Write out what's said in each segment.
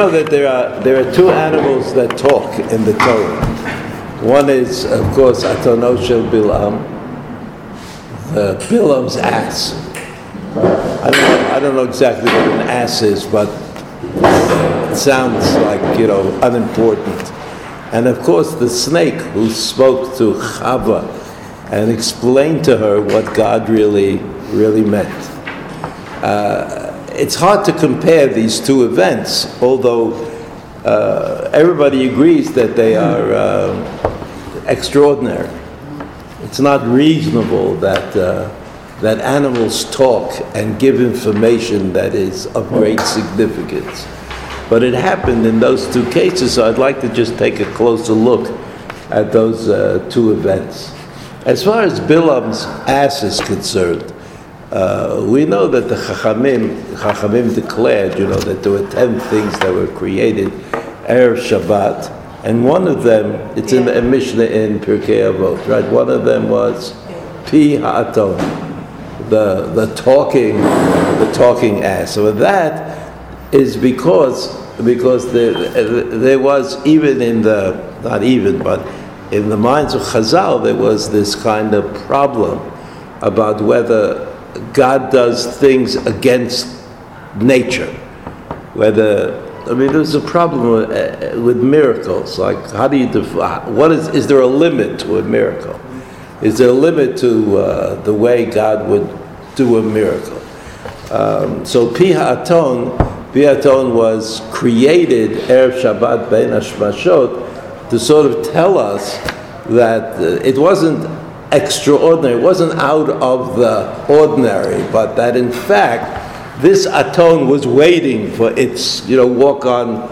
know that there are there are two animals that talk in the Torah. One is, of course, Atonoshel Bilam, the Bilam's ass. I don't, know, I don't know exactly what an ass is, but it sounds like you know unimportant. And of course, the snake who spoke to Chava and explained to her what God really really meant. Uh, it's hard to compare these two events, although uh, everybody agrees that they are uh, extraordinary. It's not reasonable that, uh, that animals talk and give information that is of great significance. But it happened in those two cases, so I'd like to just take a closer look at those uh, two events. As far as Bilam's ass is concerned, uh, we know that the Chachamim, Chachamim declared, you know, that there were ten things that were created Erev Shabbat, and one of them, it's in the Mishnah in Pirkei Avot, right? One of them was Pi Ha'aton, the the talking, the talking ass. So that is because because there, there was even in the not even but in the minds of Chazal there was this kind of problem about whether God does things against nature. Whether I mean, there's a problem with, uh, with, miracles. Like, how do you define? What is? Is there a limit to a miracle? Is there a limit to uh, the way God would do a miracle? Um, so, Pihaton, Pihaton was created erev Shabbat ben Hashmashot to sort of tell us that uh, it wasn't extraordinary. It wasn't out of the ordinary, but that in fact, this aton was waiting for its, you know, walk on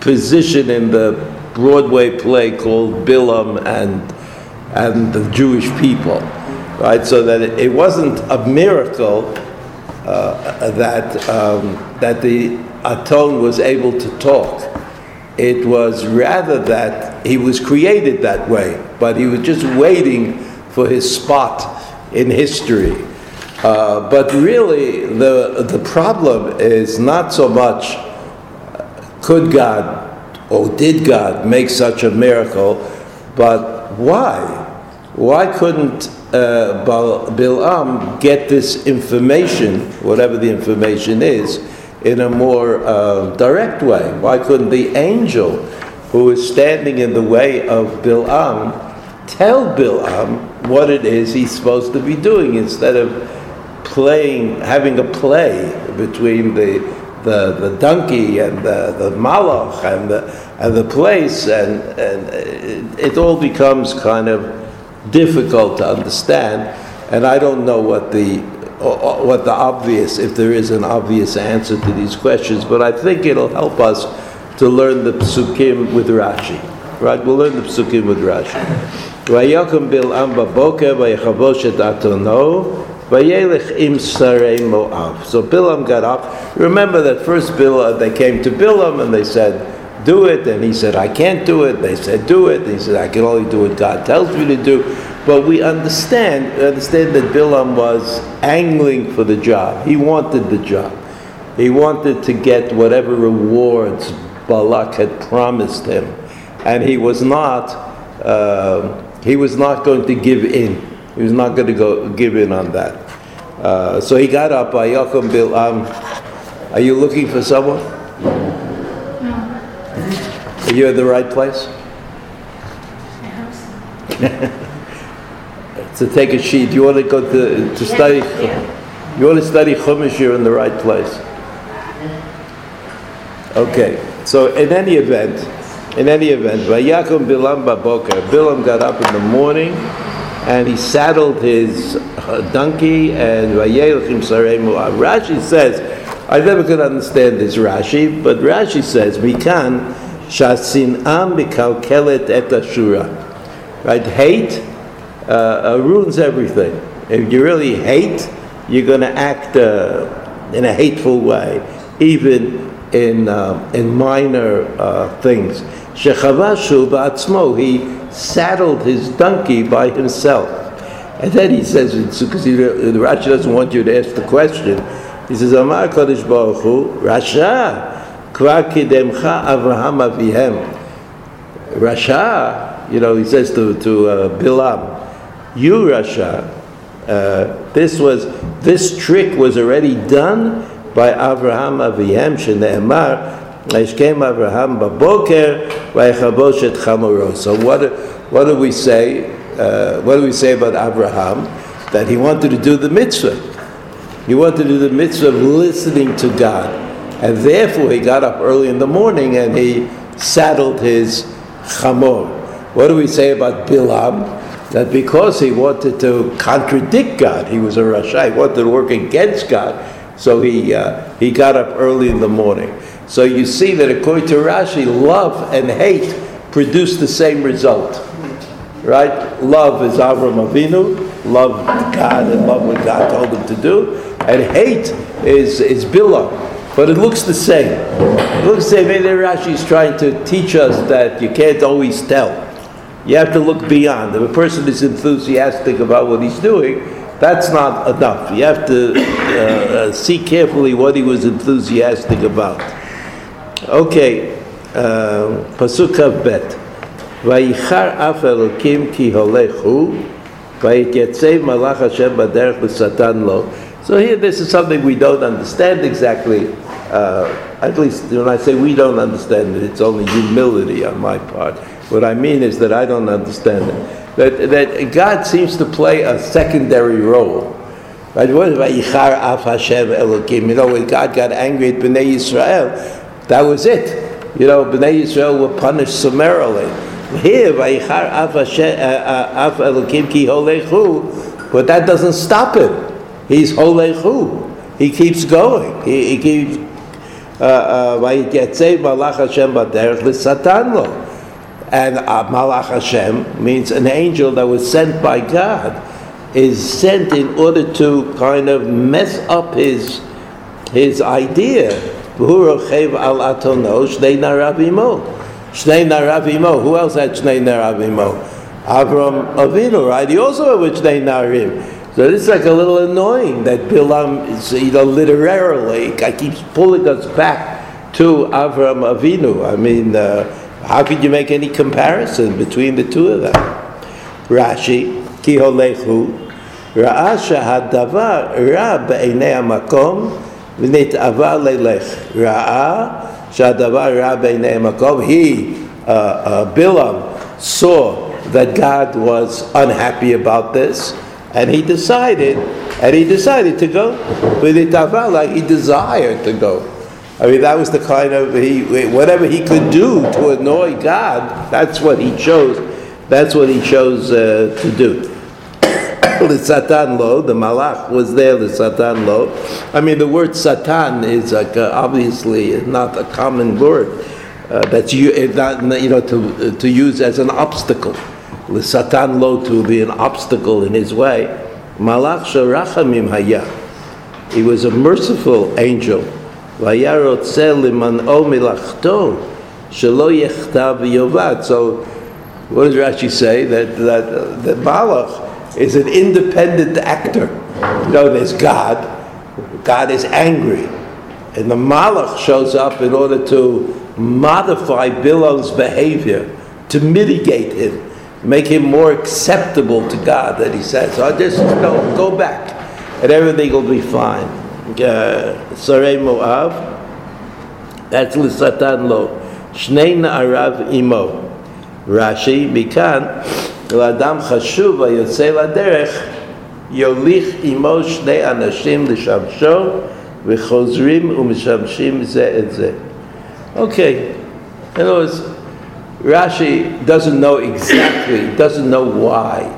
position in the Broadway play called Bilam and, and the Jewish people. Right? So that it, wasn't a miracle uh, that, um, that the aton was able to talk. It was rather that he was created that way, but he was just waiting for his spot in history. Uh, but really, the, the problem is not so much could God or did God make such a miracle, but why? Why couldn't uh, Bil'am get this information, whatever the information is, in a more uh, direct way? Why couldn't the angel who is standing in the way of Bil'am tell Bil'am what it is he's supposed to be doing instead of playing, having a play between the, the, the donkey and the, the malach and the, and the place, and, and it, it all becomes kind of difficult to understand. And I don't know what the what the obvious, if there is an obvious answer to these questions, but I think it'll help us to learn the psukim with Rashi. Right? We'll learn the psukim with Rashi. Bil'am baboker vaychabosh et atono vayelech im sarei Moab. So Bilam got up. Remember that first Bilam, they came to Bilam and they said, do it. And he said, I can't do it. They said, do it. And he said, I can only do what God tells me to do. But we understand, understand that Bilam was angling for the job. He wanted the job. He wanted to get whatever rewards Balak had promised him. And he was not uh, he was not going to give in. He was not going to go give in on that. Uh, so he got up. Ayakum Bilam. Are you looking for someone? No. Are you at the right place? To take a sheet. You want to go to, to study. Yeah. You want to study Chumash. You're in the right place. Okay. So in any event. In any event, Vayakum Bilam Baboker. Bilam got up in the morning and he saddled his uh, donkey and Vayelchim Saremu. Rashi says, I never could understand this Rashi, but Rashi says, Mikan Shasin'am Mikalkelet Et Ashura. Right? Hate uh, uh, ruins everything. If you really hate, you're going to act uh, in a hateful way, even in, uh, in minor uh, things. Shechavashu ba'atzmo, he saddled his donkey by himself. And then he says, because the Rashi doesn't want you to ask the question, he says, Amar Kodesh Baruch Hu, Rasha, Kvar Kidemcha Avraham Avihem. Rasha, you know, he says to, to uh, Bilam, you Rasha, uh, this was, this trick was already done by Avraham Avihem, Shneemar, Ashkem Avraham baboker, vaychabosh et chamoro. So what, what do we say, uh, what do we say about Abraham? That he wanted to do the mitzvah. He wanted to do the mitzvah of listening to God. And therefore he got up early in the morning and he saddled his chamor. What do we say about Bilam? That because he wanted to contradict God, he was a Rasha, he wanted to work against God, so he, uh, he got up early in the morning. So you see that according to Rashi, love and hate produce the same result. Right? Love is Avram Avinu, love God and love what God told him to do, and hate is, is Bilam. But it looks the same. It looks the same. Maybe Rashi is trying to teach us that you can't always tell. You have to look beyond. If a person is enthusiastic about what he's doing, that's not enough. You have to uh, uh, see carefully what he was enthusiastic about. Okay, uh, Pasuk Bet. ויחר אף אלוקים כי הולך הוא, ויתייצב מלאך השם בדרך לשטן לו. So here this is something we don't understand exactly. Uh, at least when I say we don't understand it, it's only humility on my part. What I mean is that I don't understand it. That, that God seems to play a secondary role. Right? What is Vayichar Af Hashem Elokim? You know, when God got angry at Bnei Israel, that was it. You know, Bnei Israel were punished summarily. Here, uh, uh, but that doesn't stop him. He's Holechu. He keeps going. He, he keeps Vayityatzei Malach Hashem. And uh, Malach Hashem means an angel that was sent by God is sent in order to kind of mess up his his idea. Who else had Shnei Naravimo? Avram Avinu, right? He also had Shnei Narim. So this is like a little annoying that Bilam is, you know, literally, I keeps pulling us back to Avram Avinu. I mean, uh, how could you make any comparison between the two of them? Rashi, ki holechu, ראה שהדבר רע בעיני המקום ונתאווה ללך. ראה שהדבר רע בעיני המקום. He, uh, uh, Bilam, saw that God was unhappy about this and he decided, and he decided to go. With like he desired to go. I mean, that was the kind of he whatever he could do to annoy God. That's what he chose. That's what he chose uh, to do. the Satan lo, the Malach was there. The Satan lo. I mean, the word Satan is like uh, obviously not a common word. Uh, that's you, not, you know, to to use as an obstacle. The Satan lo to be an obstacle in his way. Malach sharachamim haya. He was a merciful angel. So, what does Rashi say? That that that Malach is an independent actor. You know, there's God. God is angry. And the Malach shows up in order to modify Bilam's behavior, to mitigate him, make him more acceptable to God. That he says, "I just no, go back, and everything will be fine." Uh, Sarei Moav, that's Lisatan Lo, Shnei Na'arav Imo, Rashi, Mikan. לאדם חשוב היוצא לדרך, יוליך עמו שני אנשים לשמשו וחוזרים ומשמשים זה את זה. אוקיי, in other words, Rashi doesn't know exactly, doesn't know why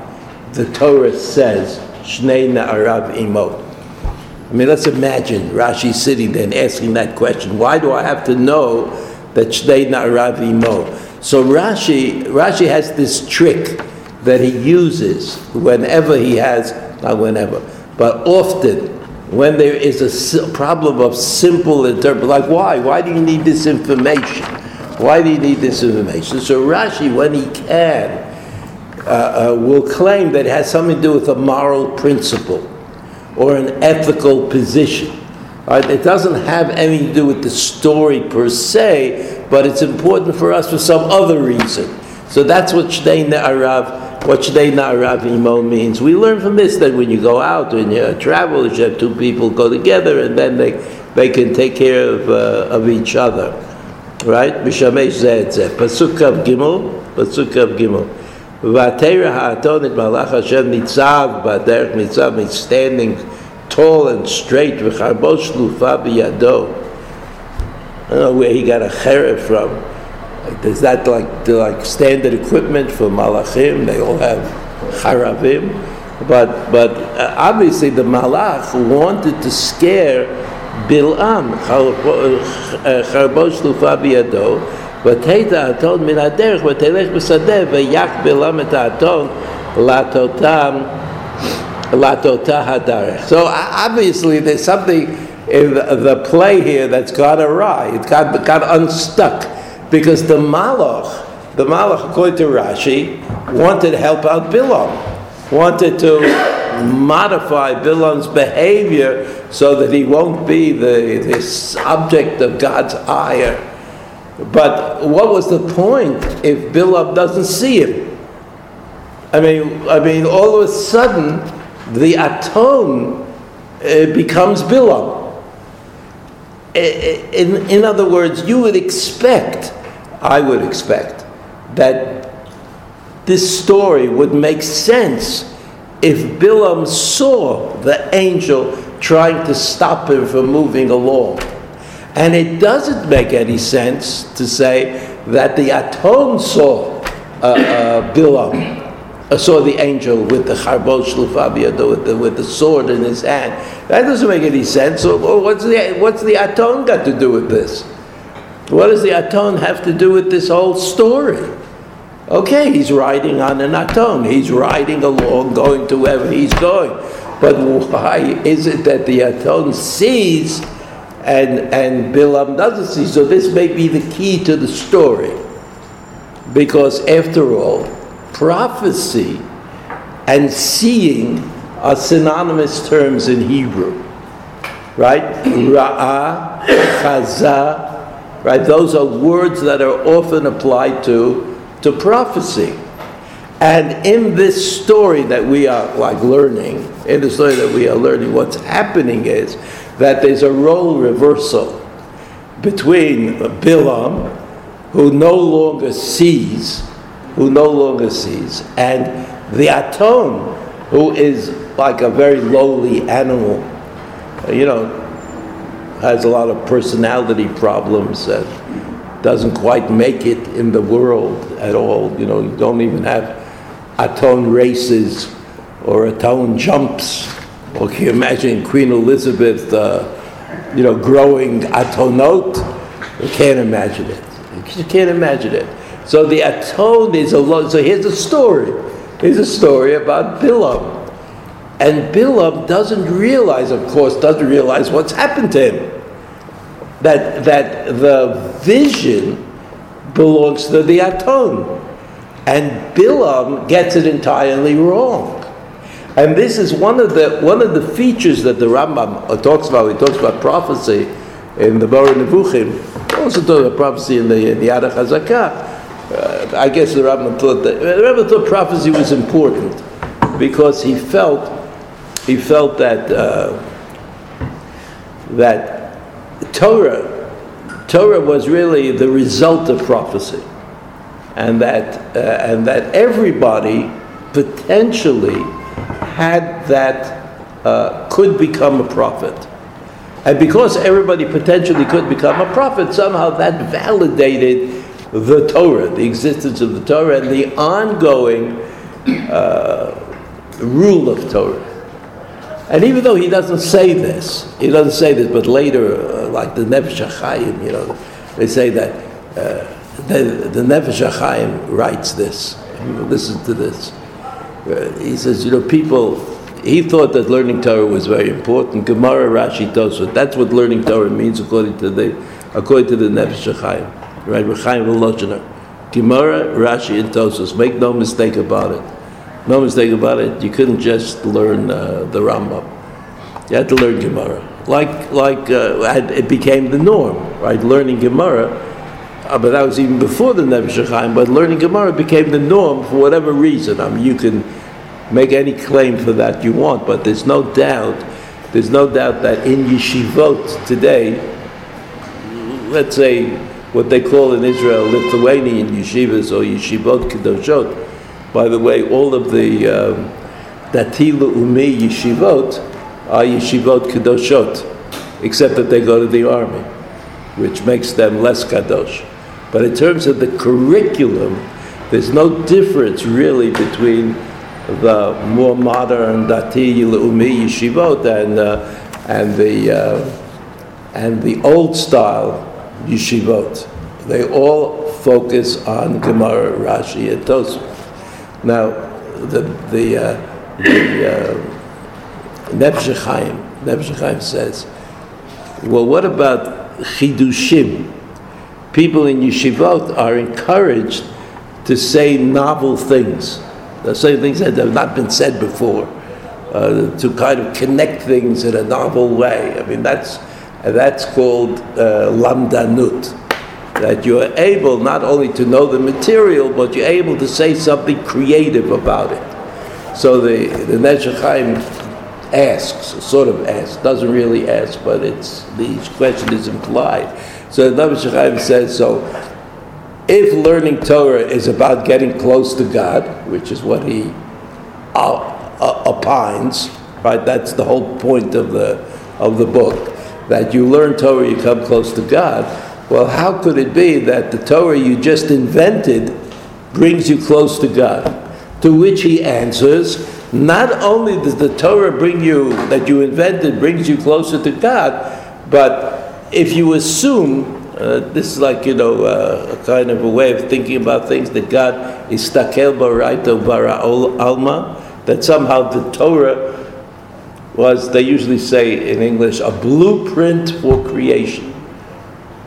the Torah says Shnei Na'arav Imot. I mean, let's imagine Rashi sitting there and asking that question. Why do I have to know that Shnei Na'arav Imot? So Rashi, Rashi has this trick that he uses whenever he has, not whenever, but often when there is a problem of simple interpretation. Like, why? Why do you need this information? Why do you need this information? So Rashi, when he can, uh, uh, will claim that it has something to do with a moral principle or an ethical position. Right? It doesn't have anything to do with the story per se, but it's important for us for some other reason. So that's what Shnei Na'arav, what Shnei Na'arav Imo means. We learn from this that when you go out, when you travel, you have two people go together and then they, they can take care of, uh, of each other. Right? Mishamesh Zeh Zeh. Pasuk Kav Gimel, Pasuk Kav Gimel. Vatera ha'aton et malach Hashem nitzav b'derech nitzav means standing tall and straight v'charbo shlufa b'yado. I don't know where he got a cheret from. Is that like like standard equipment for malachim? They all have charavim, but but uh, obviously the malach wanted to scare Bil'am. Charbo shlufa b'yado. ותהית האתון מן הדרך ותלך בשדה ויח בלם את האתון לטותם לטותה הדרך. So obviously there's something in the play here that's gone awry. It got, got unstuck because the malach, the malach according to Rashi, wanted to help out Bilam, wanted to modify Bilam's behavior so that he won't be the, this object of God's ire. But what was the point if Bilam doesn't see him? I mean, I mean, all of a sudden, the aton uh, becomes Bilam. In, in other words, you would expect, I would expect, that this story would make sense if Bilam saw the angel trying to stop him from moving along. And it doesn't make any sense to say that the Aton saw uh, uh, Bilam, uh, saw the angel with the charbot shlufabia, with the, with the sword in his hand. That doesn't make any sense. So what's the, what's the Aton got to do with this? What does the Aton have to do with this whole story? Okay, he's riding on an Aton. He's riding along, going to wherever he's going. But why is it that the Aton sees and, and Bilam doesn't see. So this may be the key to the story. Because after all, prophecy and seeing are synonymous terms in Hebrew. Right? Ra'ah, chazah, right? Those are words that are often applied to, to prophecy. And in this story that we are like learning, in the story that we are learning, what's happening is that there's a role reversal between Bilam, who no longer sees, who no longer sees, and the Aton, who is like a very lowly animal, you know, has a lot of personality problems and doesn't quite make it in the world at all. You know, you don't even have Aton races or Aton jumps or can you imagine Queen Elizabeth, uh, you know, growing atonot? You can't imagine it. You can't imagine it. So the aton is a lot. So here's a story. Here's a story about Bilam. And Bilam doesn't realize, of course, doesn't realize what's happened to him. That, that the vision belongs to the Aton. And Bilam gets it entirely wrong. And this is one of the one of the features that the Rambam talks about. He talks about prophecy in the Moreh Nevuchim. Also talks about prophecy in the in the Yad Uh, I guess the Rambam thought that the Rambam thought prophecy was important because he felt he felt that uh, that Torah Torah was really the result of prophecy, and that uh, and that everybody potentially had that uh, could become a prophet. And because everybody potentially could become a prophet, somehow that validated the Torah, the existence of the Torah, and the ongoing uh, rule of Torah. And even though he doesn't say this, he doesn't say this, but later, uh, like the Nefesh HaChaim, you know, they say that uh, the, the Nefesh HaChaim writes this. Listen to this. Uh, he says, you know, people, he thought that learning Torah was very important. Gemara, Rashi, Tosfot. That's what learning Torah means according to the according to the Nefesh Chaim, right? Gemara, Rashi, and. Make no mistake about it. No mistake about it. You couldn't just learn uh, the Rambam. You had to learn Gemara. like like uh, it became the norm, right? Learning Gemara, uh, but that was even before the Chaim. But learning Gemara became the norm for whatever reason. I mean, you can make any claim for that you want, but there's no doubt, there's no doubt that in yeshivot today, let's say what they call in Israel Lithuanian yeshivas or yeshivot kedoshot. By the way, all of the um, dati leumi yeshivot are yeshivot kedoshot, except that they go to the army, which makes them less kadosh. But in terms of the curriculum, there's no difference really between the more modern Dati Umi yeshivot and uh, and the uh, and the old style yeshivot. They all focus on Gemara, Rashi, and Tosfos. Now, the the uh, uh, says, well, what about chidushim? People in yeshivot are encouraged to say novel things to say things that have not been said before, uh, to kind of connect things in a novel way. I mean, that's, that's called uh, lamdanut. That you're able not only to know the material, but you're able to say something creative about it. So the, the Neshachim asks, sort of asks, doesn't really ask, but it's the question is implied. So the Neshachim says, so if learning Torah is about getting close to God, which is what he uh, uh, opines, right? That's the whole point of the of the book. That you learn Torah, you come close to God. Well, how could it be that the Torah you just invented brings you close to God? To which he answers, not only does the Torah bring you that you invented brings you closer to God, but if you assume uh, this is like, you know, uh, a kind of a way of thinking about things that God is stakel baraito bara alma, that somehow the Torah was, they usually say in English, a blueprint for creation.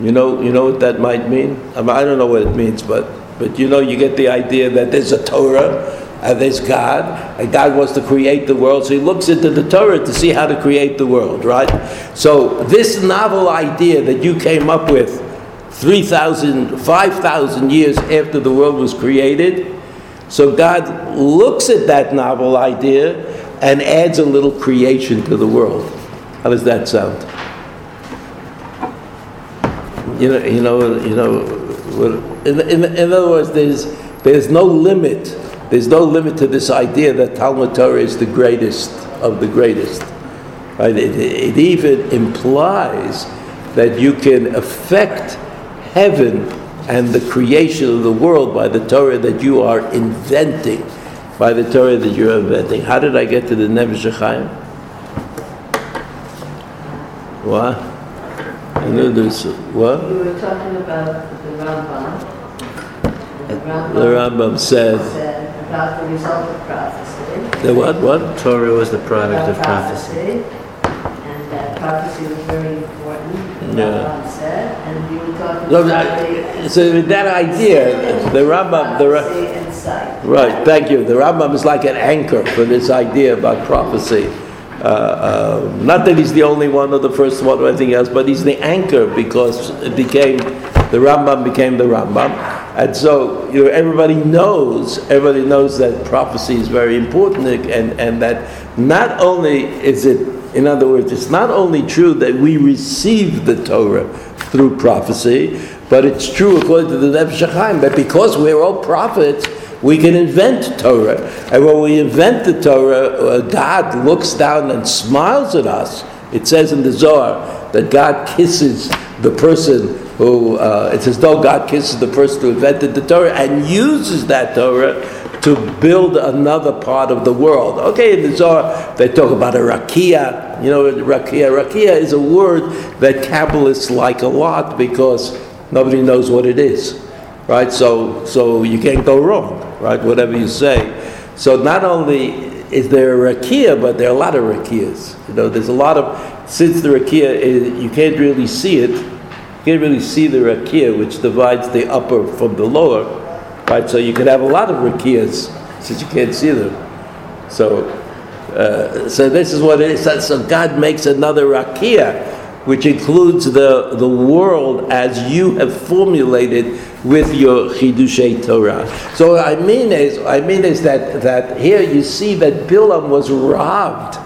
You know, you know what that might mean? I, mean, I don't know what it means, but, but you know, you get the idea that there's a Torah, and there's God, and God wants to create the world, so he looks into the Torah to see how to create the world, right? So this novel idea that you came up with 3,000, 5,000 years after the world was created, so God looks at that novel idea and adds a little creation to the world. How does that sound? You know, you know, you know. In, in, in other words, there's there's no limit there's no limit to this idea that Talmud Torah is the greatest of the greatest. Right? It, it even implies that you can affect heaven and the creation of the world by the Torah that you are inventing, by the Torah that you're inventing. How did I get to the Chaim? What? I knew there's what? We were talking about the Rambam. The Rambam, the Rambam said, said about the result of prophecy. The what? What? Torah was the product of prophecy. And that prophecy was very important. Yeah. said, and you were talking no, about So that idea, the Rambam, the Ra- right? Thank you. The Rambam is like an anchor for this idea about prophecy. Uh, uh, not that he's the only one or the first one or anything else, but he's the anchor because it became the Rambam became the Rambam, and so you know everybody knows everybody knows that prophecy is very important, and and that not only is it in other words, it's not only true that we receive the Torah through prophecy, but it's true according to the Nefesh that because we're all prophets, we can invent Torah. And when we invent the Torah, uh, God looks down and smiles at us. It says in the Zohar that God kisses the person who, uh, it's as though God kisses the person who invented the Torah and uses that Torah to build another part of the world. Okay, in the Zohar, they talk about a rakia. You know, rakia. Rakia is a word that Kabbalists like a lot because nobody knows what it is, right? So, so you can't go wrong, right? Whatever you say. So not only is there a rakia, but there are a lot of rakias. You know, there's a lot of since the rakia is, you can't really see it. You can't really see the rakia, which divides the upper from the lower, right? So you could have a lot of rakias since you can't see them. So Uh, so this is what it is. So God makes another rakia, which includes the, the world as you have formulated with your chidushei Torah. So what I mean is, I mean is that, that here you see that Bilam was robbed.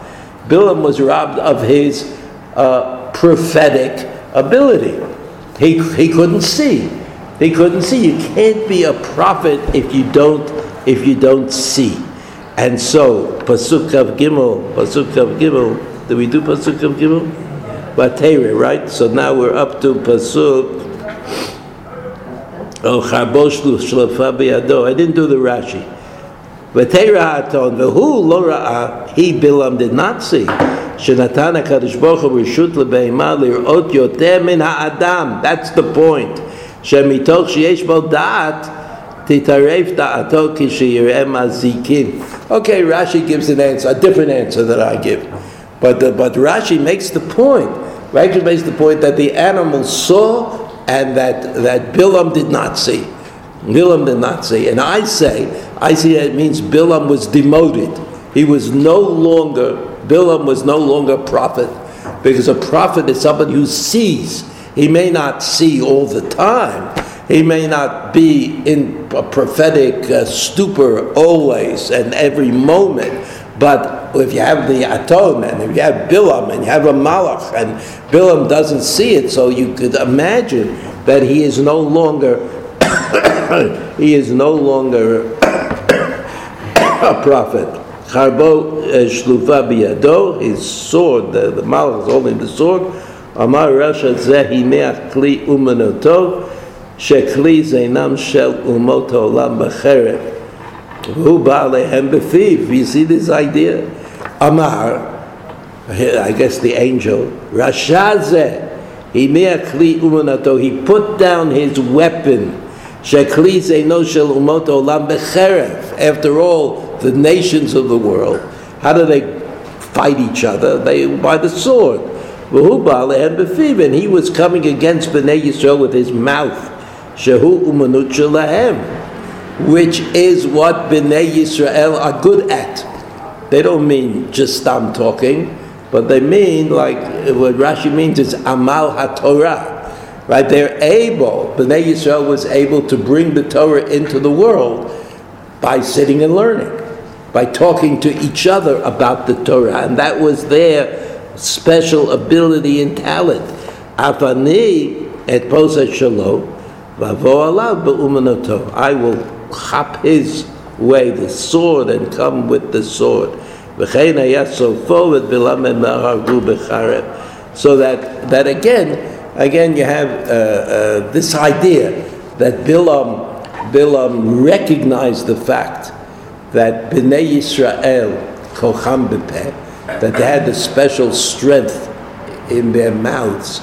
Bilam was robbed of his uh, prophetic ability. He, he couldn't see. He couldn't see. You can't be a prophet if you don't if you don't see. And so pasuk of Gimel, pasuk of Gimel. Did we do pasuk of Gimel? Vatere, right? So now we're up to pasuk. Oh, charboshlu shlefa biyado. I didn't do the Rashi. Vatera aton vehu lo. He Bilam did not see. Shenatan Hakadosh Baruch Hu reshut lebeima lirot yoter min ha'adam. That's the point. Shemitoch sheyesh bo da'at titaref da'ato kishiyireh mazikin. Okay, Rashi gives an answer, a different answer that I give. But, the, but Rashi makes the point. Rashi makes the point that the animal saw and that, that Bilam did not see. Bilam did not see. And I say, I see it means Bilam was demoted. He was no longer, Bilam was no longer a prophet. Because a prophet is somebody who sees. He may not see all the time. He may not be in a prophetic uh, stupor always and every moment. But if you have the Aton and if you have Bilam and you have a Malach and Bilam doesn't see it, so you could imagine that he is no longer he is no longer a prophet. Charbo uh, shlufa biyado, his sword, the, the Malach is holding the sword. Amar Rasha zehi meach kli umanoto, shekli zeinam shel umot olam b'cheret. Who ba'alehem b'fiv. You see this idea? Amar, I guess the angel, Rasha zeh, he kli umanoto, he put down his weapon. Shekli zeino shel umot olam. After all, the nations of the world, how do they fight each other? They by the sword. And he was coming against Bnei Yisrael with his mouth. Shehu umanut. Which is what Bnei Yisrael are good at. They don't mean just stam talking, but they mean like what Rashi means is amal haTorah. Right? They're able, Bnei Yisrael was able to bring the Torah into the world by sitting and learning, by talking to each other about the Torah, and that was their special ability and talent. Afani et posa shalo, vavo alav be'umanoto. I will chop his way, the sword, and come with the sword. So that, that again, again you have uh, uh, this idea that Bilam, Bilam recognized the fact that Bnei Yisrael, Kocham that they had the special strength in their mouths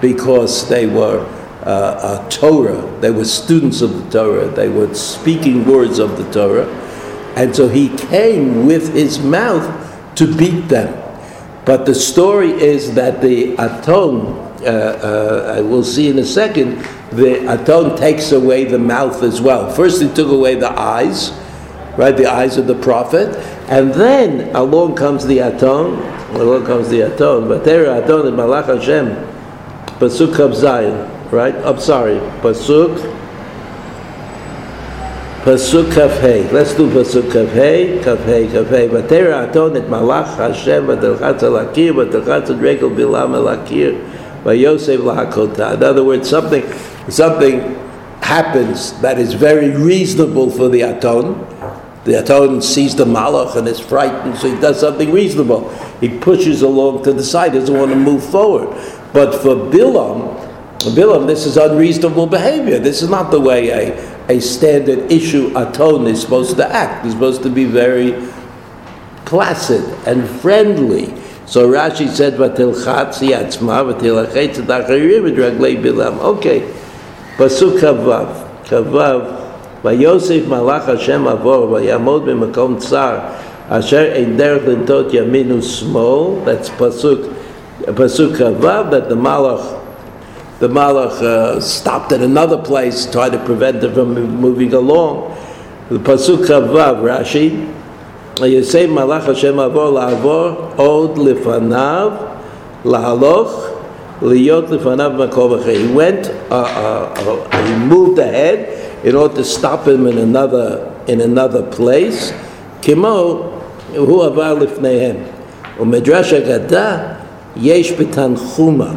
because they were uh, Torah, they were students of the Torah, they were speaking words of the Torah, and so he came with his mouth to beat them. But the story is that the Aton, uh, uh, we'll see in a second, the Aton takes away the mouth as well. First, he took away the eyes, right, the eyes of the prophet, and then along comes the Aton, along comes the Aton, but there Aton and Malach Hashem, Pasuk Zayin, right? I'm sorry, Pasuk, Pasuk kafhe. Let's do Pasuk Kaf Hey, Kaf Hey, Kaf Hey. Vatera Aton et Malach Hashem v'telchatz alakir v'telchatz regel bilam alakir v'yosef lahakota. In other words, something, something happens that is very reasonable for the Aton. The Aton sees the Malach and is frightened, so he does something reasonable. He pushes along to the side, doesn't want to move forward. But for Bilam, Bilam, this is unreasonable behavior. This is not the way a, a standard issue Aton is supposed to act. He's supposed to be very placid and friendly. So Rashi said, "Vatilchatz yatzma, vatilachetz dacharim raglei bilam." Okay, pasuk kavav, kavav. ויוסף מלאך השם עבור ויעמוד במקום צר אשר אין דרך לנטות ימין ושמאל, that's pasuk, pasuk kavav, that the malach the Malach uh, stopped at another place, tried to prevent it from moving along. The Pasuk Vav, Rashi, יסי מלאך השם עבור לעבור עוד לפניו, להלוך, להיות לפניו במקום אחר. He went, uh, uh, uh, he moved ahead in order to stop him in another, in another place, כמו הוא עבר לפניהם. ומדרש אגדה יש בתנחומה.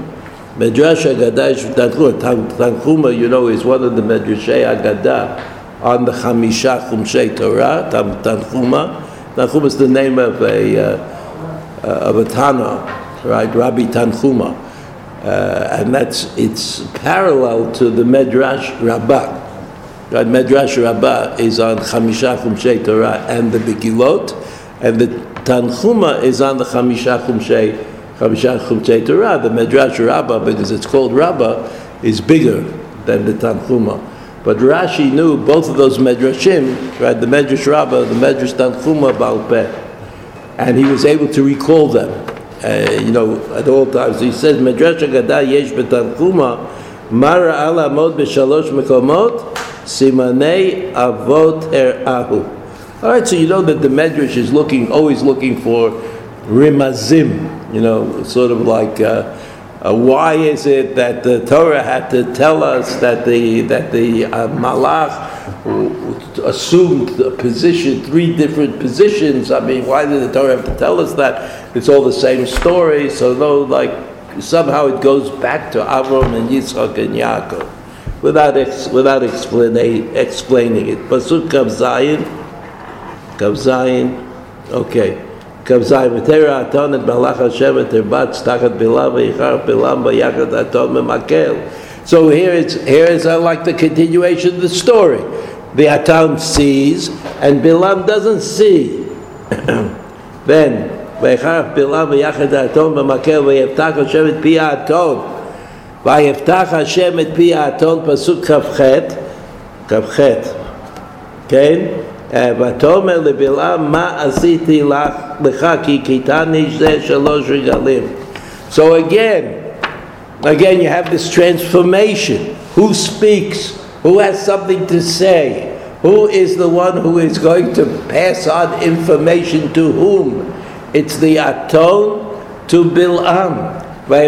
Medrash Haggadah is Tanchuma. You know, is one of the Medrashay Haggadah on the Chamisha Chumshei Torah, Tanchuma. Tanchuma is the name of a, uh, uh of a Tana, right? Rabbi Tanchuma. Uh, and that's, it's parallel to the Medrash Rabbah. Right? Medrash Rabbah is on Chamisha Chumshei Torah and the Megilot, and the Tanchuma is on the Chamisha Chumshei Chamisha Chumshei Torah. The Medrash Rabbah, because it's called Rabbah, is bigger than the Tanchuma. But Rashi knew both of those Medrashim, right, the Medrash Rabbah, the Medrash Tanchuma Balpeh, and he was able to recall them, uh, you know, at all times. He says, Medrash Agadah Yesh Betanchuma, Mara ala mod b'shalosh mekomot, simanei avot her ahu. All right, so you know that the Medrash is looking, always looking for rimazim, you know, sort of like... Uh, uh, why is it that the Torah had to tell us that the that the uh, malach assumed a position, three different positions? I mean, why did the Torah have to tell us that? It's all the same story. So though, like somehow it goes back to Avram and Yitzchak and Yaakov, without ex, without explaining explaining it. Pasuk Kav Zayin, Kav okay. כ"ז, ותרא אתון את מלאך השם ותרבץ תחת בלעם ויחר בלעם ויחד אתון ממקל. So here it's, here is uh, like the continuation of the story. The Aton sees and Bilam doesn't see. then, ויחרף בלעם ויחד האתון במקל ויפתח השם את פי האתון ויפתח השם את פי האתון פסוק כ"ח כ"ח כן? ותאמר לבלעם מה עשיתי לך כי קיטני זה שלוש רגלים. So again, again you have this transformation. Who speaks? Who has something to say? Who is the one who is going to pass on information to whom? It's the Aton to Bil'am. Now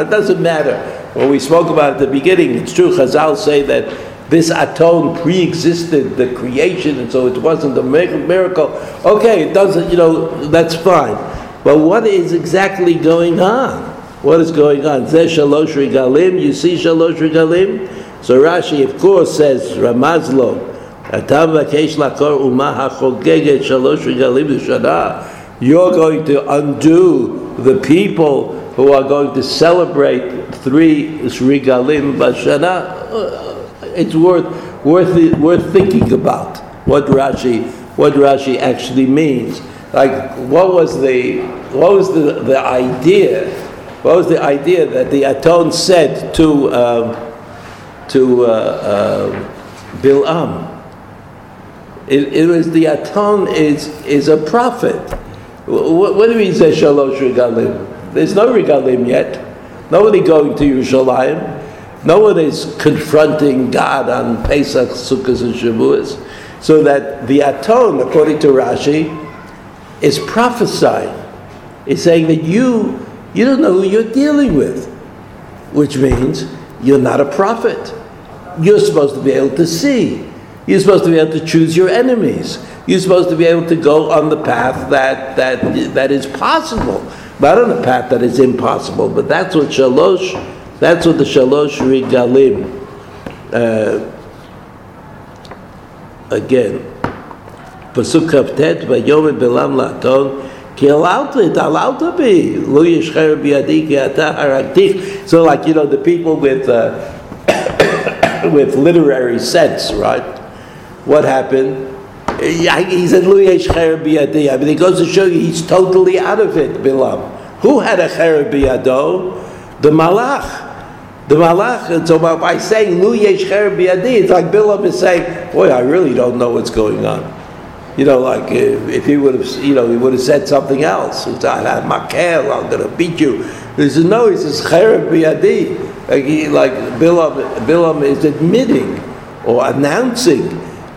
it doesn't matter. When we spoke about at the beginning, it's true, Chazal say that this aton pre-existed the creation, and so it wasn't a miracle. Okay, it doesn't, you know, that's fine. But what is exactly going on? What is going on? Zeh shalosh regalim. You see shalosh regalim. So Rashi, of course, says Ramazlo. Atam vakesh lakor umah hachogeget shalosh regalim l'shana. You're going to undo the people who are going to celebrate three regalim b'shana it's worth worth worth thinking about what Rashi what Rashi actually means. Like what was the what was the, the idea? What was the idea that the Aton said to um, to uh, uh, Bilam? It, it, was the Aton is is a prophet. What, what do we say Shalosh Regalim? There's no Regalim yet. Nobody going to Yerushalayim. No one is confronting God on Pesach, Sukkot, and Shavuos. So that the Aton, according to Rashi, is prophesying. Is saying that you, you don't know who you're dealing with. Which means you're not a prophet. You're supposed to be able to see. You're supposed to be able to choose your enemies. You're supposed to be able to go on the path that, that, that is possible. Not on a path that is impossible. But that's what Shalosh that's what the Shalosh Regalim, uh, again, Pasuk Kaftet, Vayom Belam Laton, it, allowed to be. Lo. So like, you know, the people with, uh, with literary sense, right? What happened? He said, Lo yishcher biyadi. I mean, it goes to show you he's totally out of it, Bilam. Who had a cher biyado? The malach the malach. so by saying "lu yesh it's like Bilam is saying, boy, I really don't know what's going on. You know, like if, if he would have, you know, he would have said something else. He I'm makel, I'm going to beat you. He says, no, he says "Cherub biyadi. Like, like Bilam, Bilam is admitting or announcing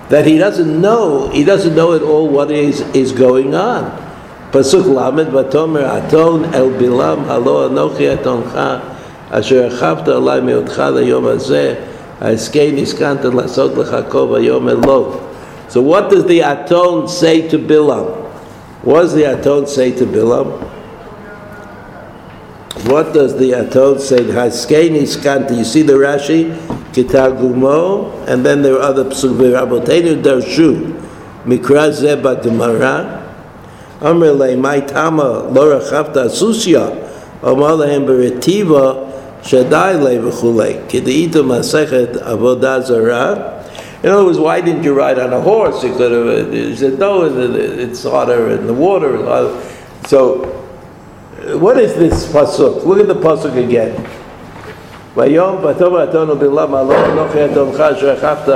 that he doesn't know, he doesn't know at all what is, is going on. Pasuk lamed v'tomer aton el bilam halo anochi atoncha אשר הרחבת עלי מאותך ליום הזה ההסכם הסכנת לעשות לך כה ויאמר לא So what does the Aton say to Bilam? What does the Aton say to Bilam? What does the Aton say? Haskein iskanti. You see the Rashi? Kitagumo, and then there are other psukim. Rabotenu darshu. Mikra zeba gemara. Amr le my tama lo rachavta asusya. Amar lehem beretiva shadai le v'chulei. Kideita masechet avodah zarah. In other words, why didn't you ride on a horse? You could have. He said, no, it's hotter in the water. So, what is this pasuk? Look at the pasuk again. ויום ותאמר אתונו בלעם הלא אנוכי אדומך אשר החפת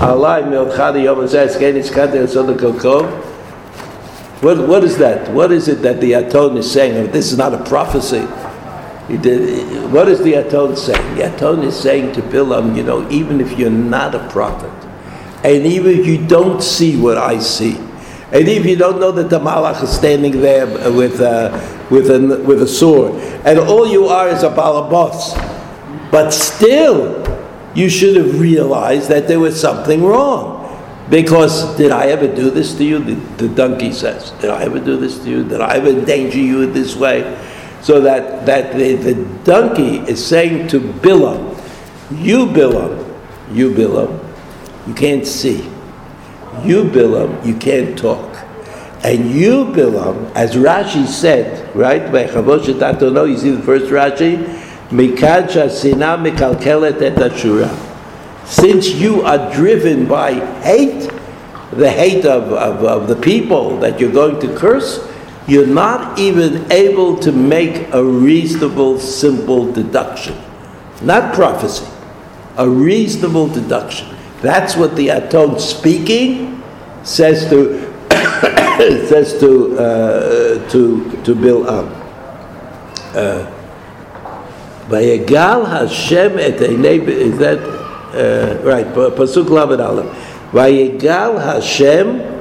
עלי מאותך ליום הזה כן הזכרתי לעשות הקלקול what, what is that? What is it that the Aton is saying? This is not a prophecy. What is the Aton saying? The Aton is saying to Bilam, you know, even if you're not a prophet, and even if you don't see what I see, and even if you don't know that the Malach is standing there with, uh, with, a, with a sword, and all you are is a balabos, but still, you should have realized that there was something wrong. Because did I ever do this to you? The, the donkey says, Did I ever do this to you? Did I ever endanger you in this way? So that, that the, the donkey is saying to Bilam, You, Bilam, you, Bilam, you can't see. You, Bilam, you can't talk. And you, Bilam, as Rashi said, right? By you see the first Rashi? Mikad sina mikalkelet et ashura. Since you are driven by hate, the hate of, of, of the people that you're going to curse, you're not even able to make a reasonable, simple deduction. Not prophecy, a reasonable deduction. That's what the Aton speaking says to says to uh, to to Bilam. Uh, Vayegal Hashem et is that uh, right? Pasuk Lamed Aleph. Vayegal Hashem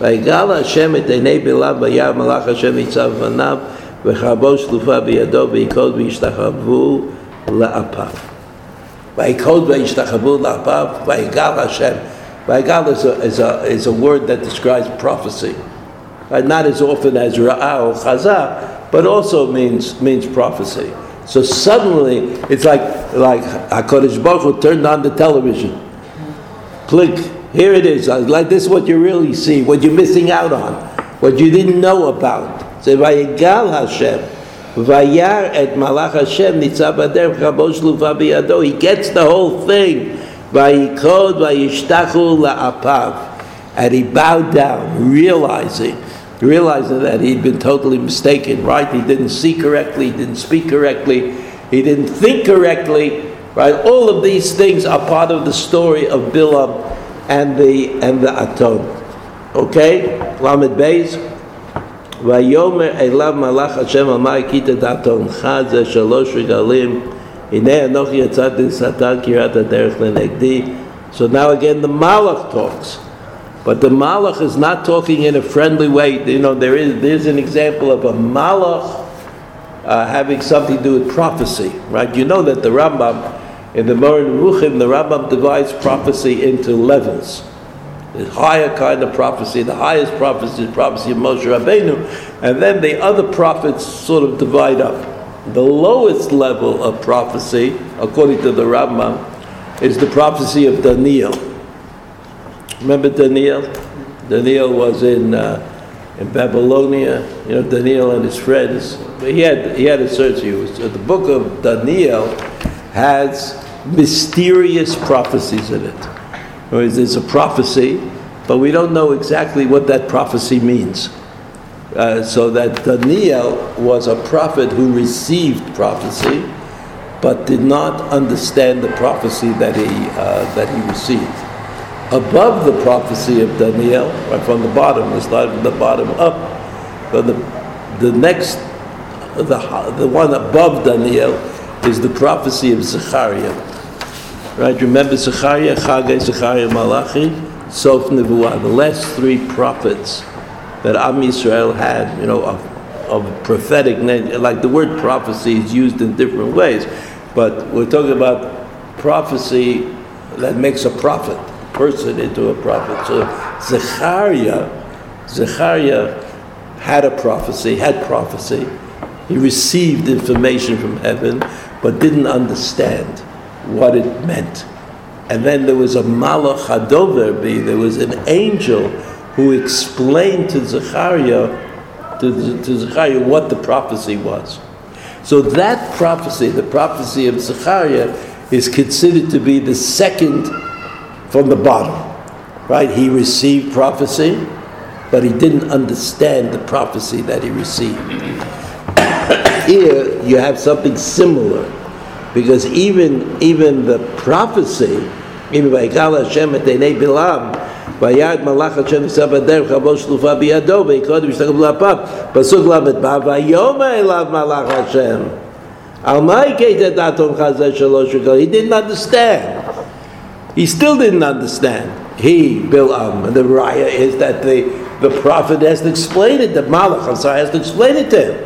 ויגל השם את עיני בלעם וירא מלאך השם ניצב בפניו וחרבו שלופה בידו ויקוד וישתחוו לאפיו. ויקוד וישתחוו לאפיו ויגל השם. ויגל is a, is, a, is a word that describes prophecy. Right? Not as often as ra'ah or chazah, but also means, means prophecy. So suddenly, it's like like Hakadosh Baruch Hu turned on the television. Click. Here it is. Uh, like this, is what you really see. What you're missing out on. What you didn't know about. So Vayigal Hashem. Vayar et Malach Hashem nitzav ader chabosh biyado. He gets the whole thing. Vayikod vayishtachu la'apav. And he bowed down, realizing realizing that he'd been totally mistaken, right? He didn't see correctly, he didn't speak correctly, he didn't think correctly, right? All of these things are part of the story of Bilam and the and the Aton. Okay? Lamed Beis. ויאמר אליו מלאך השם אמר כי תדעתונך זה שלוש רגלים הנה אנוכי יצאתי לשטן קריאת הדרך לנגדי So now again the Malach talks. But the Malach is not talking in a friendly way. You know, there is there's an example of a Malach uh, having something to do with prophecy, right? You know that the Rambam, in the Moreh Nevuchim, the Rambam divides prophecy into levels. The higher kind of prophecy, the highest prophecy is prophecy of Moshe Rabbeinu, and then the other prophets sort of divide up. The lowest level of prophecy, according to the Rambam, is the prophecy of Daniel. Remember Daniel? Daniel was in uh, in Babylonia. You know Daniel and his friends. He had he had a search. He was, the book of Daniel has mysterious prophecies in it. There's a prophecy, but we don't know exactly what that prophecy means. Uh, so that Daniel was a prophet who received prophecy, but did not understand the prophecy that he uh, that he received above the prophecy of Daniel, right from the bottom, we start from the bottom up. But the, the next, the, the one above Daniel is the prophecy of Zechariah. Right? Remember Zechariah, Chagai, Zechariah, Malachi, Sof Nevuah, the last three prophets that Am Yisrael had, you know, of, of prophetic, like the word prophecy is used in different ways, but we're talking about prophecy that makes a prophet, person into a prophet. So Zechariah, Zechariah had a prophecy, had prophecy. He received information from heaven, but didn't understand what it meant. And then there was a Malach Hadover, there was an angel who explained to Zechariah, to, to Zechariah what the prophecy was. So that prophecy, the prophecy of Zechariah, is considered to be the second from the bottom. Right? He received prophecy, but he didn't understand the prophecy that he received. Here you have something similar because even even the prophecy, even by Gal Hashem et Bilam, ויעד מלאך השם ניסה בדרך חבו שלופה בידו ויקודם ישתגב לאפיו פסוק ל"ו ויאמר אליו מלאך השם על מה יקית את דעתו חזה שלוש רגל he didn't understand he still didn't understand he Bilam and the raya is that the the prophet has to explain it the malach I'm sorry has to explain it to him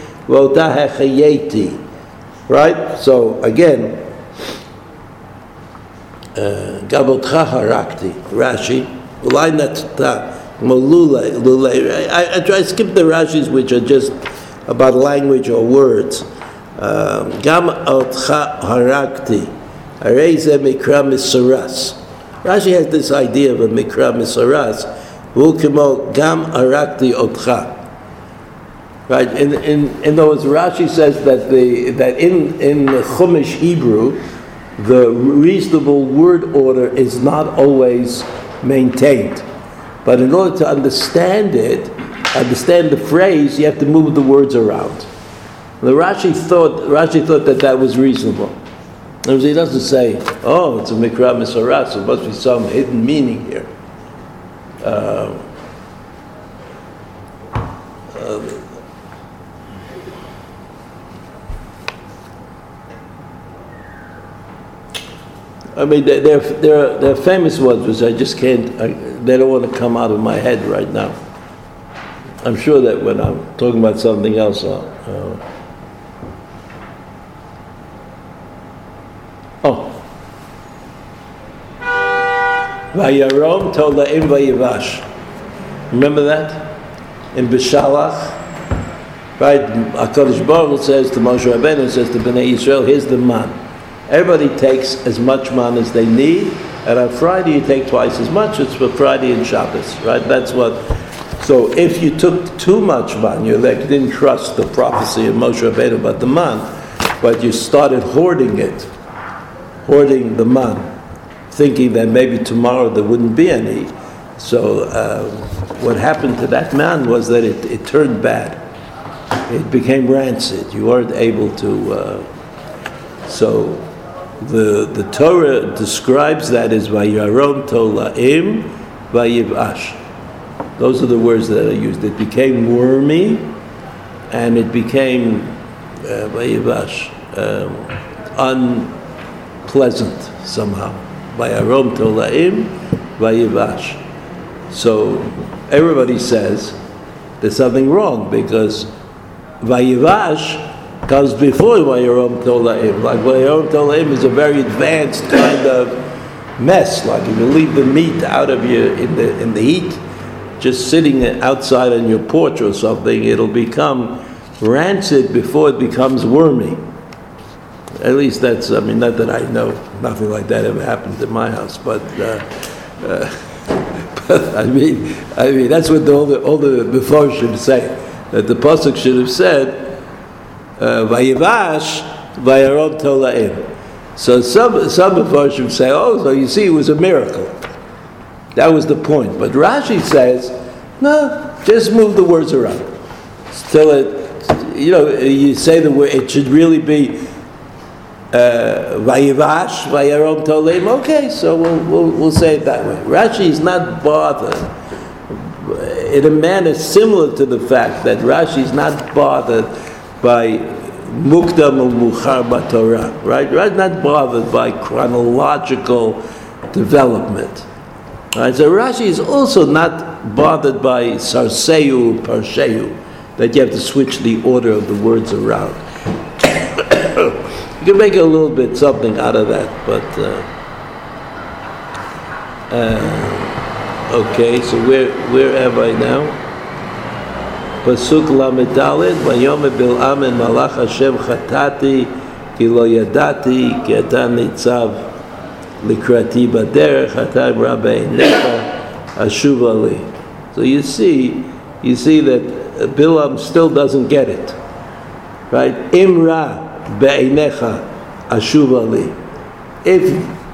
Right? So again, Gabotcha uh, harakti, Rashi. Ulai natata, malula, lule. I, try to skip the Rashis, which are just about language or words. Um, gam otcha harakti, areze mikra misaras. Rashi has this idea of a mikra misaras. Vukimo gam harakti otcha. Right? In, in, in other words, Rashi says that, the, that in, in the Chumash Hebrew, the reasonable word order is not always maintained. But in order to understand it, understand the phrase, you have to move the words around. The Rashi thought, Rashi thought that that was reasonable. Words, he doesn't say, oh, it's a Mikra Misarat, so there must be some hidden meaning here. Uh, I mean, they're, they're, famous ones, which I just can't, I, they don't want to come out of my head right now. I'm sure that when I'm talking about something else, I'll, uh, Oh. Vayarom told Vayivash. Remember that? In Bishalach? Right? HaKadosh Baruch says to Moshe Rabbeinu, says to Bnei Israel, here's the man. Everybody takes as much man as they need, and on Friday you take twice as much. It's for Friday and Shabbos, right? That's what. So if you took too much man, you like didn't trust the prophecy of Moshe Rabbeinu about the man, but you started hoarding it, hoarding the man, thinking that maybe tomorrow there wouldn't be any. So uh, what happened to that man was that it, it turned bad. It became rancid. You weren't able to. Uh, so the, the Torah describes that as Vayarom Tolaim Vayivash. Those are the words that are used. It became wormy and it became uh, Vayivash, um, unpleasant somehow. Vayarom Tolaim Vayivash. So everybody says there's something wrong because Vayivash comes before Vayarom Tolaim. Like Vayarom Tolaim is a very advanced kind of mess. Like if you leave the meat out of your in the in the heat, just sitting outside on your porch or something, it'll become rancid before it becomes wormy. At least that's I mean not that I know nothing like that ever happened in my house, but. Uh, uh, I mean, I mean that's what the, all the all the should say. That the pasuk should have said, Vayivash, Vayarod Tolaim. So some some of us would say, oh, so you see, it was a miracle. That was the point. But Rashi says, no, just move the words around. Still, it, you know, you say the word. It should really be uh, vayivash vayarom tolim. Okay, so we'll, we'll we'll say it that way. Rashi is not bothered in a manner similar to the fact that Rashi is not bothered by mukdam or muchar Torah, right? Right, not bothered by chronological development. Right? So Rashi is also not bothered by sarseu, parsheu, that you have to switch the order of the words around. you can make a little bit something out of that, but. Uh, uh, okay, so where where am I now? Pasuk Lamed Dalet, Vayom Bil'am en Malach Hashem Chatati, Ki lo yadati, Ki אתה ניצב likrati baderech hatam rabbi necha ashuva li. So you see, you see that Bilam still doesn't get it, right? Imra be'einecha ashuva li. If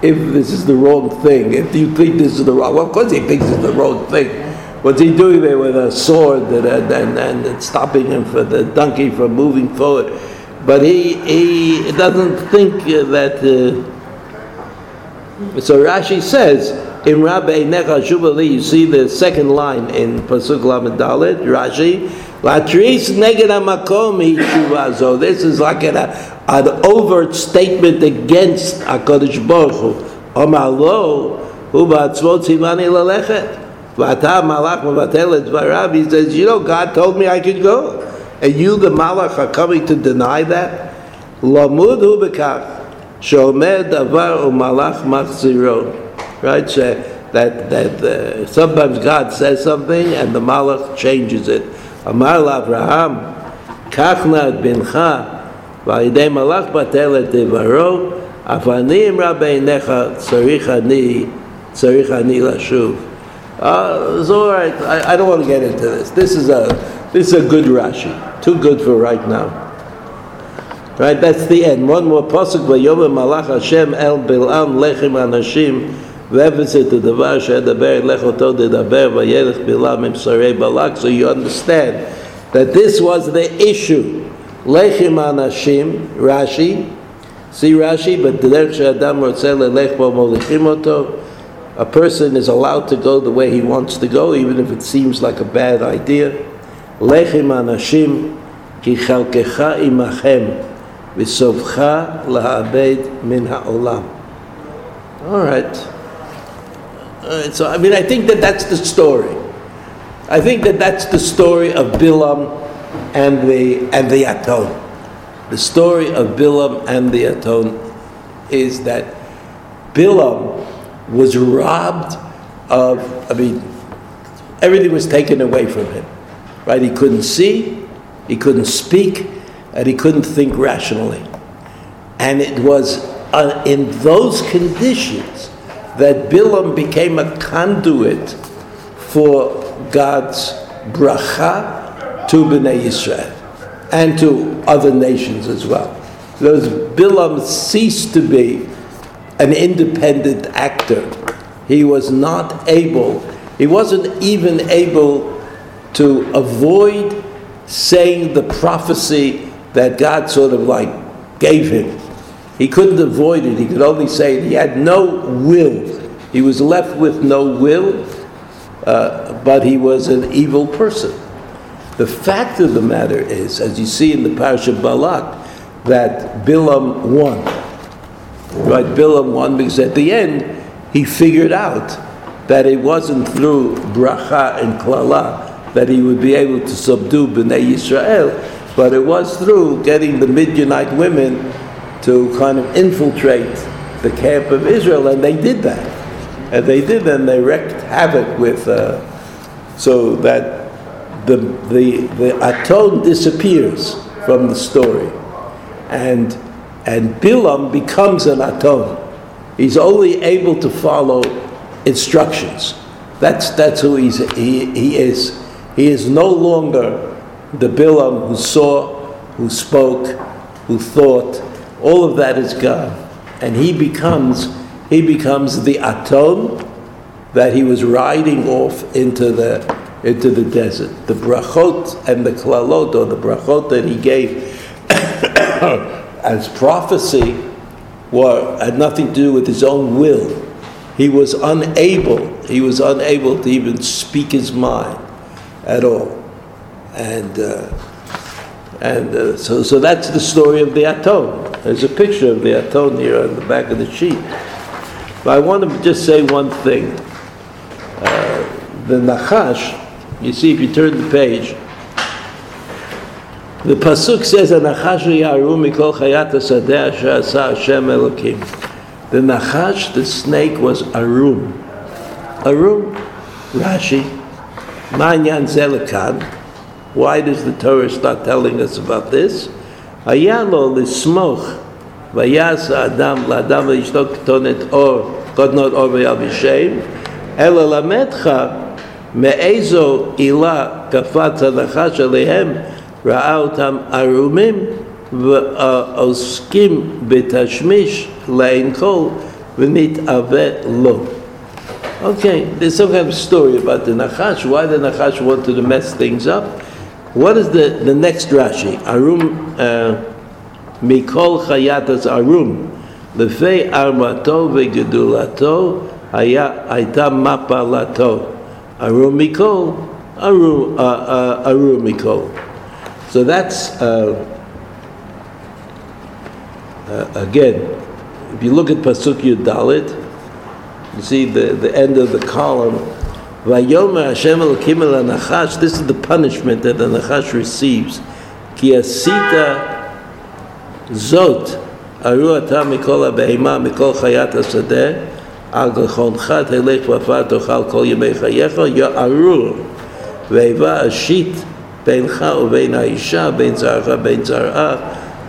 if this is the wrong thing, if you think this is the wrong, well, of course he thinks it's the wrong thing. What's he doing there with a sword and, and, and, stopping him for the donkey from moving forward? But he, he doesn't think that. Uh, so Rashi says, in Rabbi Necha Shubali, you see the second line in Pasuk Lamed Dalet, Rashi, Latris neged hamakom shuvazo. This is like an, an overt statement against HaKadosh Baruch Hu. Omar lo, hu lalechet. V'ata malach mevatel et dvarav. He says, you know, God told me I could go. And you, the malach, are coming to deny that? Lamud hu bekach. שאומר דבר ומלאך מחזירו. Right? So that, that uh, sometimes God says something and the malach changes it. אמר לאברהם, קח נא את בנך, ועל ידי מלאך בטל את דברו, אף אני אמרה בעיניך, צריך אני, צריך אני לשוב. it's all right. I, I don't want to get into this. This is a this is a good Rashi. Too good for right now. Right, that's the end. One more pasuk yom malach Hashem el Bilam lechem anashim ve'evitzit the devar she'edaber lechoto dedaber vayelech Bilam im sarei balak. So you understand that this was the issue. Lechem anashim, Rashi, see Rashi, but derech she'adam rotzeh lelech bo molichim oto a person is allowed to go the way he wants to go, even if it seems like a bad idea. Lechem anashim ki chalkecha imachem v'sovcha la'abed min ha'olam. All right. All right. So, I mean, I think that that's the story. I think that that's the story of Bilam and the, and the Aton. The story of Bilam and the Aton is that Bilam was robbed of, I mean, everything was taken away from him. Right? He couldn't see, he couldn't speak, and he couldn't think rationally. And it was uh, in those conditions that Bilam became a conduit for God's bracha to Bnei Yisrael and to other nations as well. Those Bilam ceased to be an independent actor. He was not able, he wasn't even able to avoid saying the prophecy that God sort of like gave him. He couldn't avoid it. He could only say it. He had no will. He was left with no will, uh, but he was an evil person. The fact of the matter is, as you see in the Parashat Balak, that Bilam won. Right? Bilam won because at the end he figured out that it wasn't through bracha and klala that he would be able to subdue Bnei Yisrael, but it was through getting the Midianite women to kind of infiltrate the camp of Israel, and they did that. And they did, and they wreaked havoc with, uh, so that the, the, the Aton disappears from the story. And, and Bilam becomes an Aton. He's only able to follow instructions. That's, that's who he's, he, he is. He is no longer the Bilam who saw, who spoke, who thought, all of that is gone. and he becomes he becomes the aton that he was riding off into the into the desert. The brachot and the klalot, or the brachot that he gave as prophecy, were had nothing to do with his own will. He was unable. He was unable to even speak his mind at all, and. Uh, and uh, so, so that's the story of the Aton. There's a picture of the Aton here on the back of the sheet. But I want to just say one thing. Uh, the Nachash, you see, if you turn the page, the pasuk says, "Nachash yaru mikol chayat asadeh asher Hashem Elokim." The Nachash, the snake, was arum. Arum, Rashi, Manyan Zelikan. Why does the Torah start telling us about this? Ayalo lismoch vayas adam ladam v'ishto ketonet or קודנות אור ויל בשם, אלא למדך מאיזו עילה קפץ הנחש עליהם, ראה אותם ערומים ועוסקים בתשמיש לעין כל ונתאווה לו. Okay, there's some kind of story about the Nachash, why the Nachash wanted to mess things up. What is the, the next Rashi? Arum, uh, Mikol Chayatas Arum. לפי ארמתו וגדולתו היה, הייתה מפלתו. ארום מכל, ארום מכל. So that's, uh, uh, again, if you look at Pasuk Yud Dalet, you see the, the end of the column, Vayomer Hashem Anachash, this is the punishment that the Nachash receives, Kiasita Zot aruata Mikol HaBe'ima Mikol Chayat HaSadeh על גחונך תלך ופת תאכל כל ימי חייך, יערו, בינך ובין האישה, בין זרעך בין זרעה,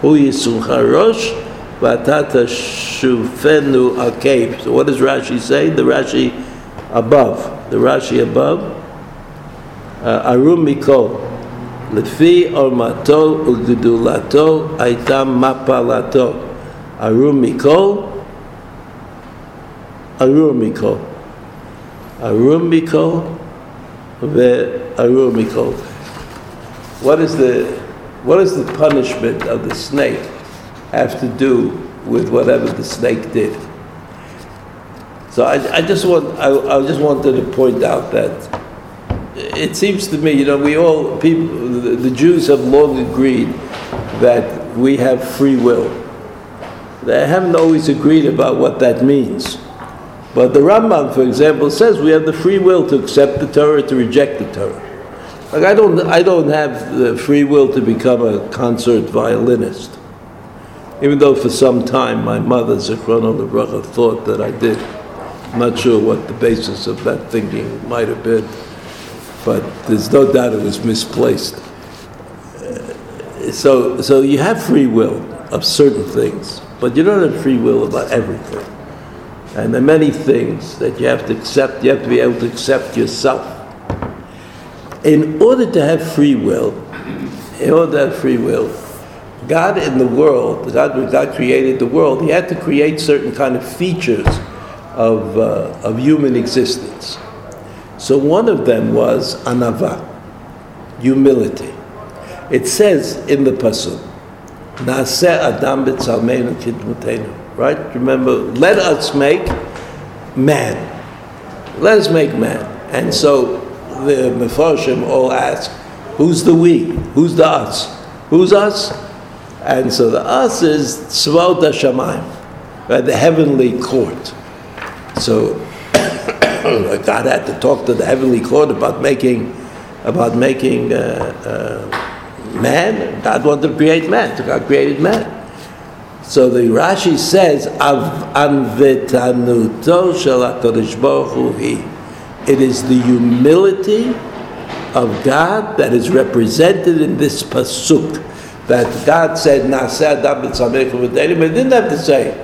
הוא יישומך ראש, ואתה תשופנו על קייב. So what does Rashi say? The Rashi above. The Rashi above. ארום מכל. לפי עורמתו וגדולתו הייתה מפלתו. Arum Mikol, Arum Mikol. Arum Mikol, Arum Mikol. What is the what is the punishment of the snake have to do with whatever the snake did? So I, I just want I, I just wanted to point out that it seems to me, you know, we all people the, the Jews have long agreed that we have free will they haven't always agreed about what that means. But the Rambam, for example, says we have the free will to accept the Torah, to reject the Torah. Like I don't, I don't have the free will to become a concert violinist, even though for some time my mother, Zichrono Lebracha, thought that I did. I'm not sure what the basis of that thinking might have been, but there's no doubt it was misplaced. So, so you have free will of certain things. But you don't have free will about everything. And there are many things that you have to accept. You have to be able to accept yourself. In order to have free will, in order to have free will, God in the world, God, God created the world, He had to create certain kind of features of, uh, of human existence. So one of them was anava, humility. It says in the Pasuk, Adam Right? Remember, let us make man. Let us make man. And so the Mefarshim all ask, who's the we? Who's the us? Who's us? And so the us is Tzvot HaShamayim, right? The heavenly court. So God had to talk to the heavenly court about making, about making uh, uh, man, God wanted to create man, so God created man. So the Rashi says, Av anvetanuto shel HaKadosh Baruch Hu It is the humility of God that is represented in this pasuk. That God said, Naseh Adam but He didn't have to say,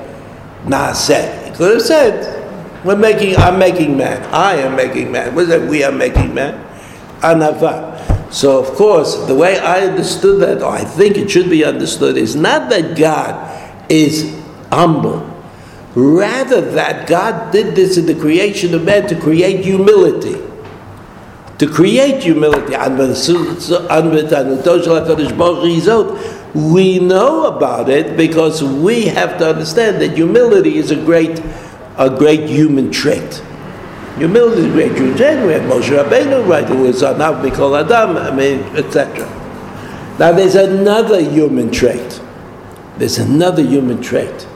Naseh. He could have said, we're making, I'm making man. I am making man. What is that? We are making man. Anava. So, of course, the way I understood that, or I think it should be understood, is not that God is humble, Rather that God did this in the creation of man to create humility. To create humility. We know about it because we have to understand that humility is a great, a great human trait. Humility is a great human trait. We have Moshe Rabbeinu, right, who is Anav Mikol Adam, I mean, etc. Now there's another human trait. There's another human trait.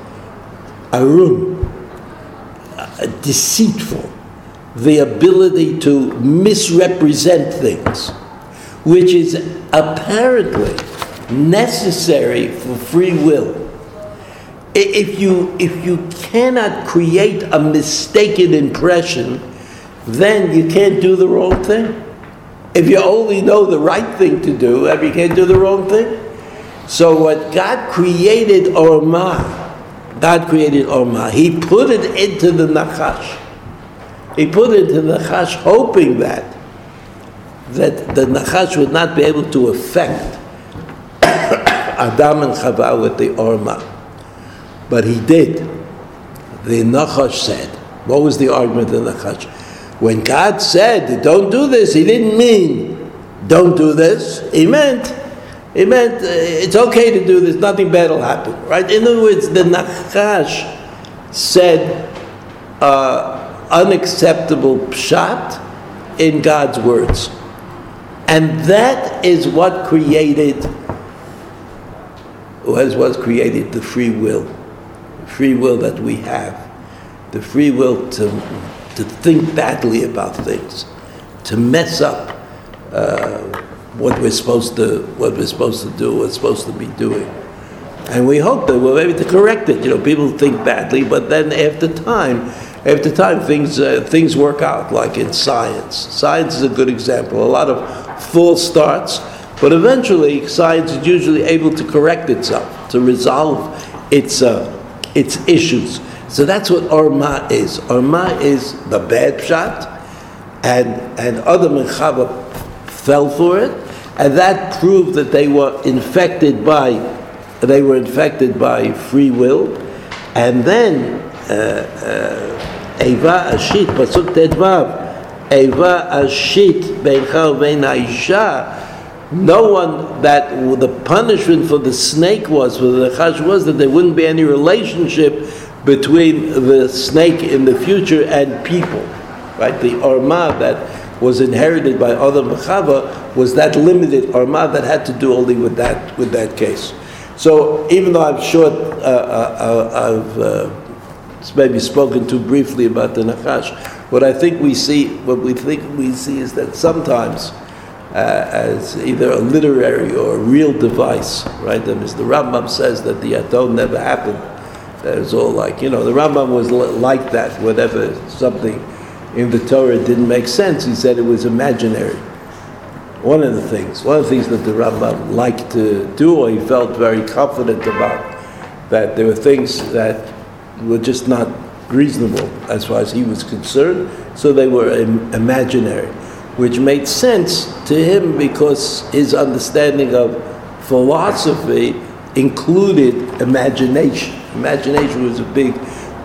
Arum, deceitful, the ability to misrepresent things, which is apparently necessary for free will. If you, if you cannot create a mistaken impression, then you can't do the wrong thing. If you only know the right thing to do, you can't do the wrong thing. So what God created Orma, God created Orma, He put it into the Nachash. He put it into the Nachash hoping that that the Nachash would not be able to affect Adam and Chava with the Orma. But he did. The Nachash said, what was the argument of the Nachash? When God said, don't do this, he didn't mean, don't do this. He meant, he meant, uh, it's okay to do this, nothing bad will happen, right? In other words, the Nachash said uh, unacceptable pshat in God's words. And that is what created was what created the free will, free will that we have, the free will to to think badly about things, to mess up uh, what we're supposed to what we're supposed to do, what we're supposed to be doing. And we hope that we'll be able to correct it. You know, people think badly, but then after time, after time, things uh, things work out. Like in science, science is a good example. A lot of false starts but eventually, science is usually able to correct itself, to resolve its, uh, its issues. So that's what Orma is. Orma is the bad pshat, and, and Adam and Chava fell for it, and that proved that they were infected by, they were infected by free will, and then uh, uh, Eva Ashit, Pasuk Tedvav, Eva Ashit, Beincha Ubein Aisha, no one that the punishment for the snake was for the chash was that there wouldn't be any relationship between the snake in the future and people right? The arma that was inherited by other Mechava was that limited arma that had to do only with that with that case so even though I'm sure uh, uh, uh I've uh, maybe spoken too briefly about the Nachash what I think we see what we think we see is that sometimes uh, as either a literary or a real device, right? And as the Rambam says that the Aton never happened, that was all like, you know, the Rambam was like that, whatever something in the Torah didn't make sense, he said it was imaginary. One of the things, one of the things that the Rambam liked to do, or he felt very confident about, that there were things that were just not reasonable as far as he was concerned, so they were Im- imaginary which made sense to him because his understanding of philosophy included imagination. Imagination was a big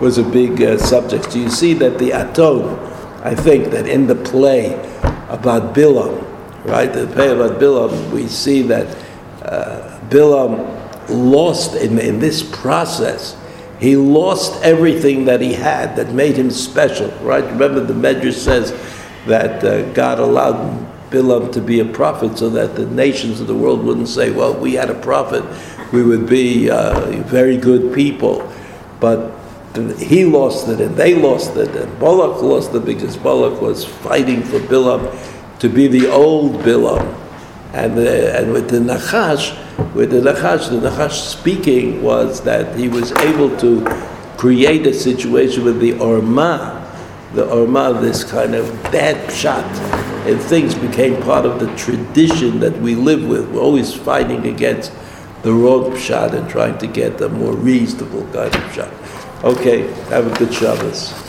was a big uh, subject. So you see that the Aton, I think that in the play about Bilam, right, the play about Bilam, we see that uh, Bilam lost in, in this process. He lost everything that he had that made him special, right? Remember the Medrash says that uh, God allowed Bilam to be a prophet so that the nations of the world wouldn't say, well, we had a prophet, we would be uh, very good people. But he lost it and they lost it and Balak lost it because Balak was fighting for Bilam to be the old Bilam. And, uh, and with the Nachash, with the Nachash, the Nachash speaking was that he was able to create a situation with the Orma, the Orma, this kind of bad pshat, and things became part of the tradition that we live with. We're always fighting against the wrong pshat and trying to get a more reasonable kind of pshat. Okay, have a good Shabbos.